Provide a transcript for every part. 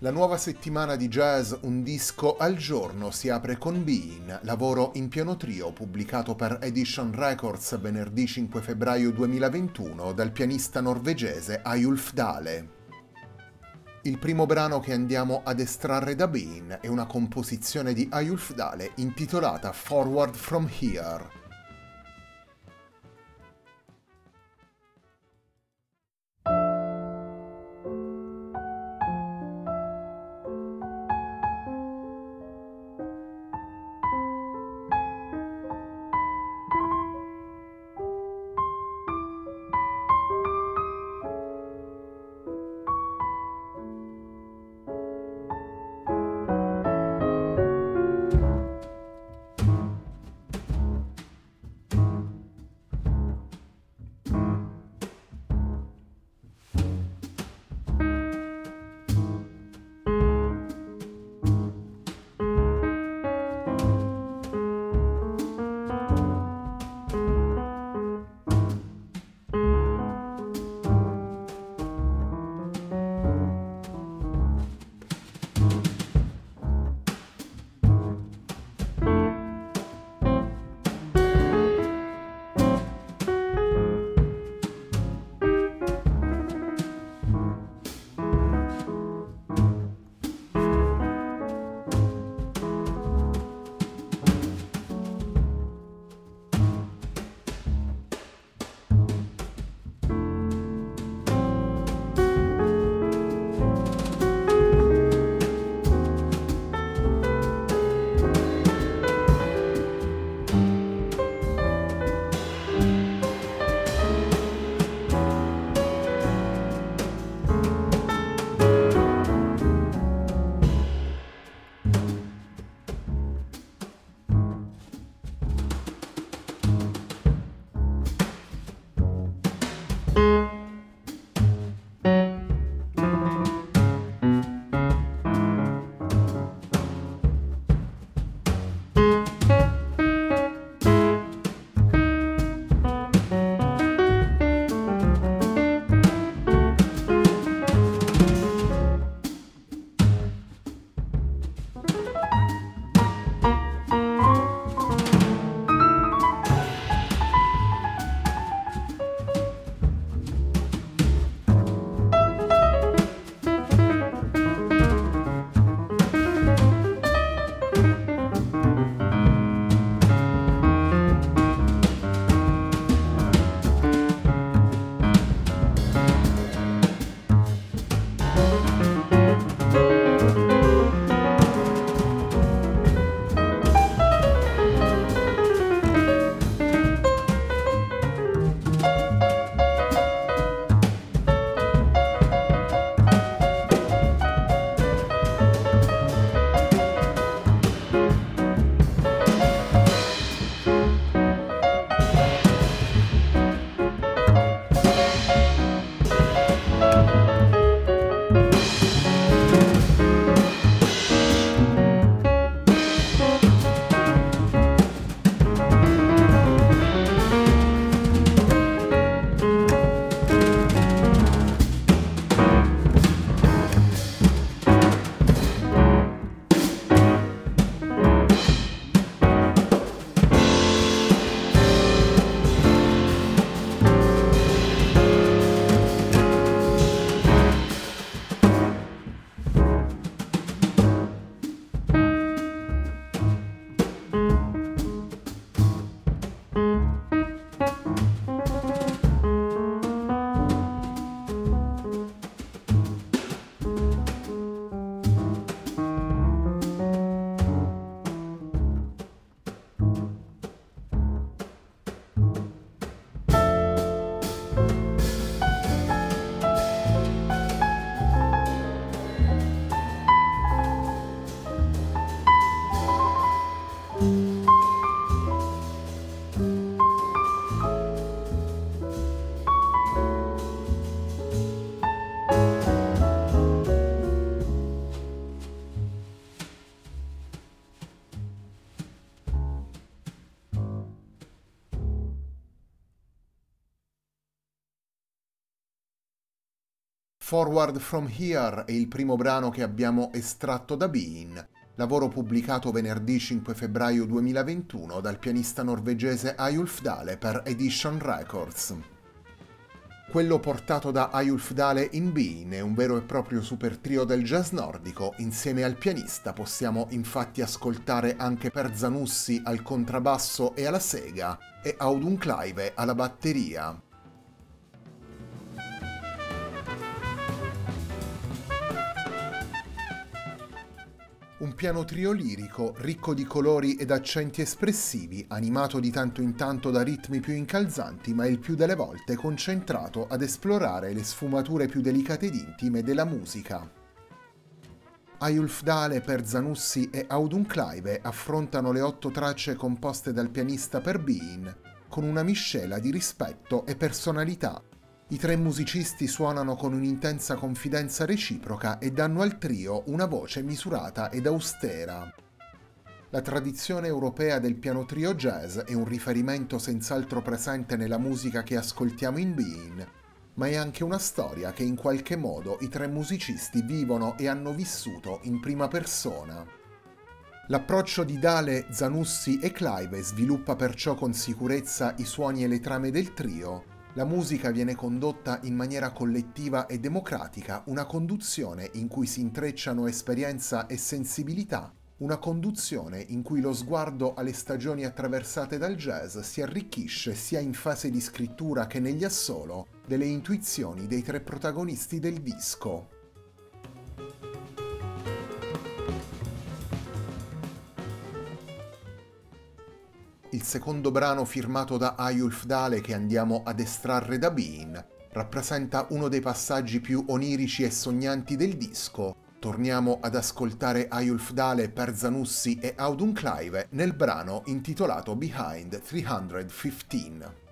La nuova settimana di jazz Un disco al giorno si apre con Bean, lavoro in pieno trio pubblicato per Edition Records venerdì 5 febbraio 2021 dal pianista norvegese Ayulf Dale. Il primo brano che andiamo ad estrarre da Bean è una composizione di Ayulf Dale intitolata Forward from Here. Forward from Here è il primo brano che abbiamo estratto da Bean, lavoro pubblicato venerdì 5 febbraio 2021 dal pianista norvegese Ayulf Dale per Edition Records. Quello portato da Ayulf Dale in Bean è un vero e proprio super trio del jazz nordico. Insieme al pianista possiamo infatti ascoltare anche Per Zanussi al contrabbasso e alla sega e Audun Clive alla batteria. Un piano trio lirico, ricco di colori ed accenti espressivi, animato di tanto in tanto da ritmi più incalzanti, ma il più delle volte concentrato ad esplorare le sfumature più delicate ed intime della musica. Ayulf Dale per Zanussi e Audun Clive affrontano le otto tracce composte dal pianista per Bean, con una miscela di rispetto e personalità i tre musicisti suonano con un'intensa confidenza reciproca e danno al trio una voce misurata ed austera. La tradizione europea del piano trio jazz è un riferimento senz'altro presente nella musica che ascoltiamo in Bean, ma è anche una storia che in qualche modo i tre musicisti vivono e hanno vissuto in prima persona. L'approccio di Dale, Zanussi e Clive sviluppa perciò con sicurezza i suoni e le trame del trio, la musica viene condotta in maniera collettiva e democratica, una conduzione in cui si intrecciano esperienza e sensibilità, una conduzione in cui lo sguardo alle stagioni attraversate dal jazz si arricchisce sia in fase di scrittura che negli assolo delle intuizioni dei tre protagonisti del disco. Il secondo brano firmato da Ayulf Dale che andiamo ad estrarre da Bean, rappresenta uno dei passaggi più onirici e sognanti del disco. Torniamo ad ascoltare Ayulf Dale per Zanussi e Audun Clive nel brano intitolato Behind 315.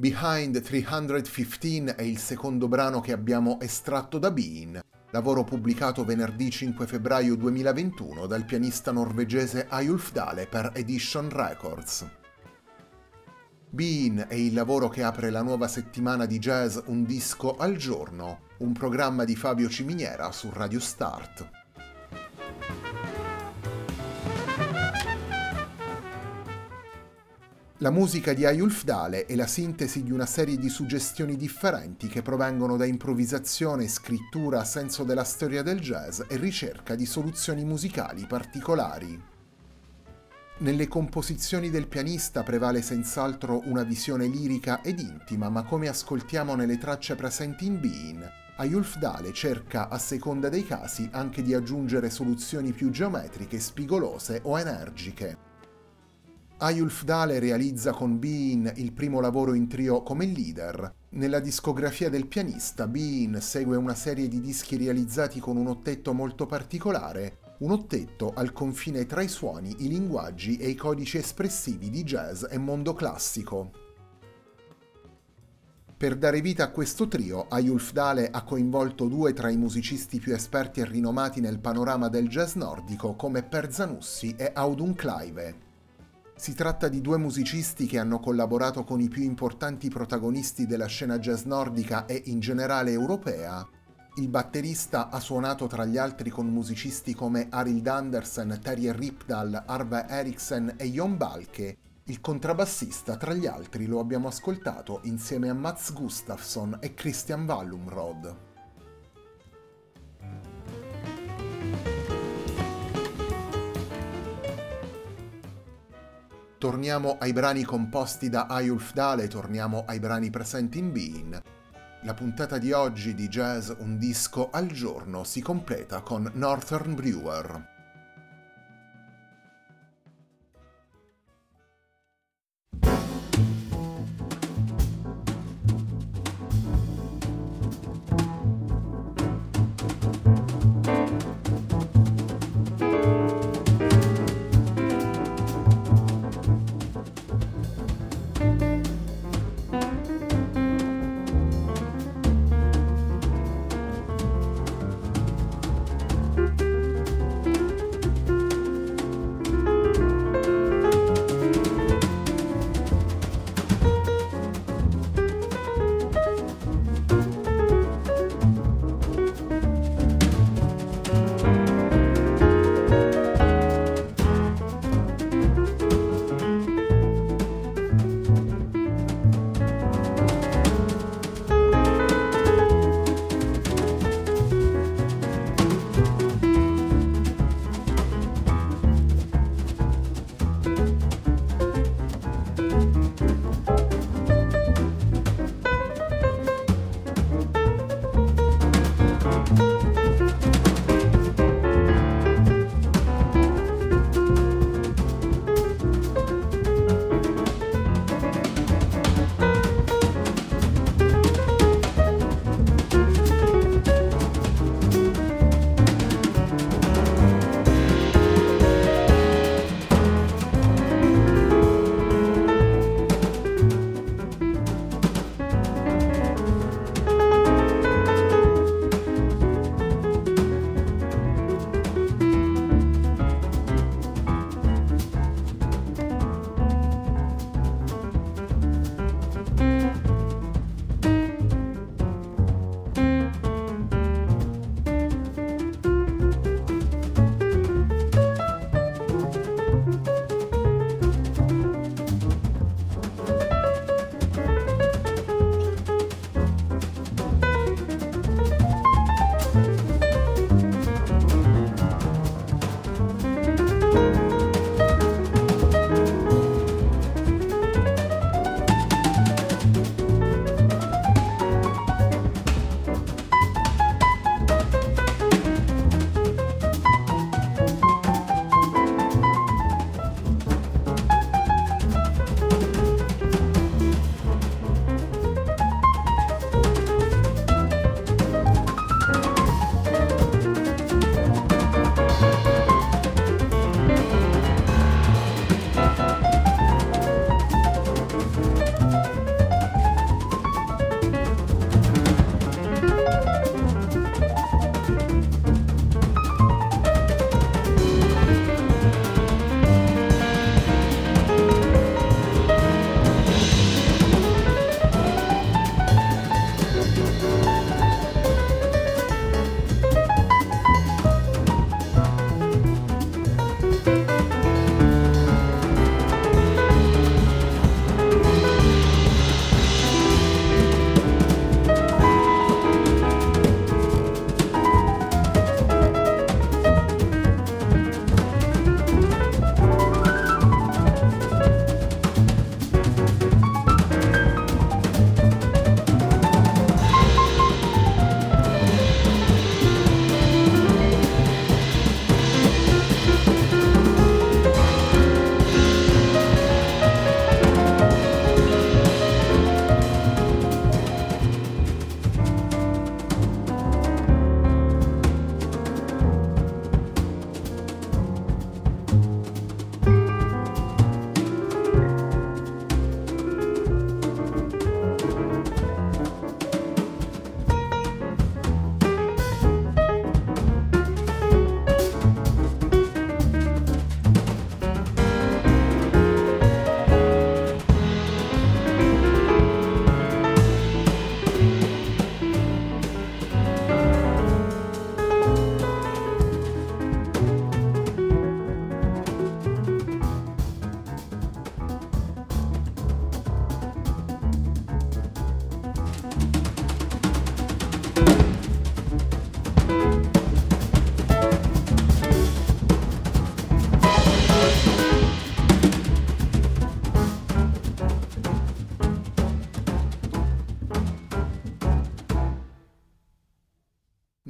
Behind 315 è il secondo brano che abbiamo estratto da Bean, lavoro pubblicato venerdì 5 febbraio 2021 dal pianista norvegese Ayulf Dale per Edition Records. Bean è il lavoro che apre la nuova settimana di jazz Un disco al giorno, un programma di Fabio Ciminiera su Radio Start. La musica di Ayulf Dale è la sintesi di una serie di suggestioni differenti che provengono da improvvisazione, scrittura, senso della storia del jazz e ricerca di soluzioni musicali particolari. Nelle composizioni del pianista prevale senz'altro una visione lirica ed intima, ma come ascoltiamo nelle tracce presenti in Bean, Ayulf Dale cerca, a seconda dei casi, anche di aggiungere soluzioni più geometriche, spigolose o energiche. Ayulf Dale realizza con Bean il primo lavoro in trio come leader. Nella discografia del pianista, Bean segue una serie di dischi realizzati con un ottetto molto particolare, un ottetto al confine tra i suoni, i linguaggi e i codici espressivi di jazz e mondo classico. Per dare vita a questo trio, Ayulf Dale ha coinvolto due tra i musicisti più esperti e rinomati nel panorama del jazz nordico come Per Zanussi e Audun Clive. Si tratta di due musicisti che hanno collaborato con i più importanti protagonisti della scena jazz nordica e in generale europea. Il batterista ha suonato tra gli altri con musicisti come Arild Andersen, Terje Ripdal, Arve Eriksen e Jon Balke. Il contrabbassista, tra gli altri, lo abbiamo ascoltato insieme a Mats Gustafsson e Christian Wallumrod. Torniamo ai brani composti da Ayulf Dale, torniamo ai brani presenti in Bean. La puntata di oggi di Jazz Un disco al giorno si completa con Northern Brewer.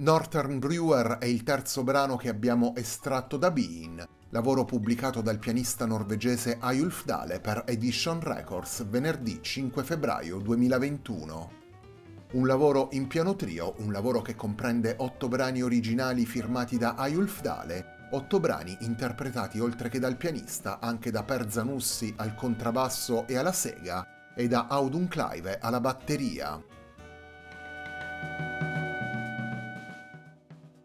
Northern Brewer è il terzo brano che abbiamo estratto da Bean, lavoro pubblicato dal pianista norvegese Ayulf Dale per Edition Records venerdì 5 febbraio 2021. Un lavoro in piano trio, un lavoro che comprende otto brani originali firmati da Ayulf Dale, otto brani interpretati oltre che dal pianista anche da Per Zanussi al contrabbasso e alla sega e da Audun Clive alla batteria.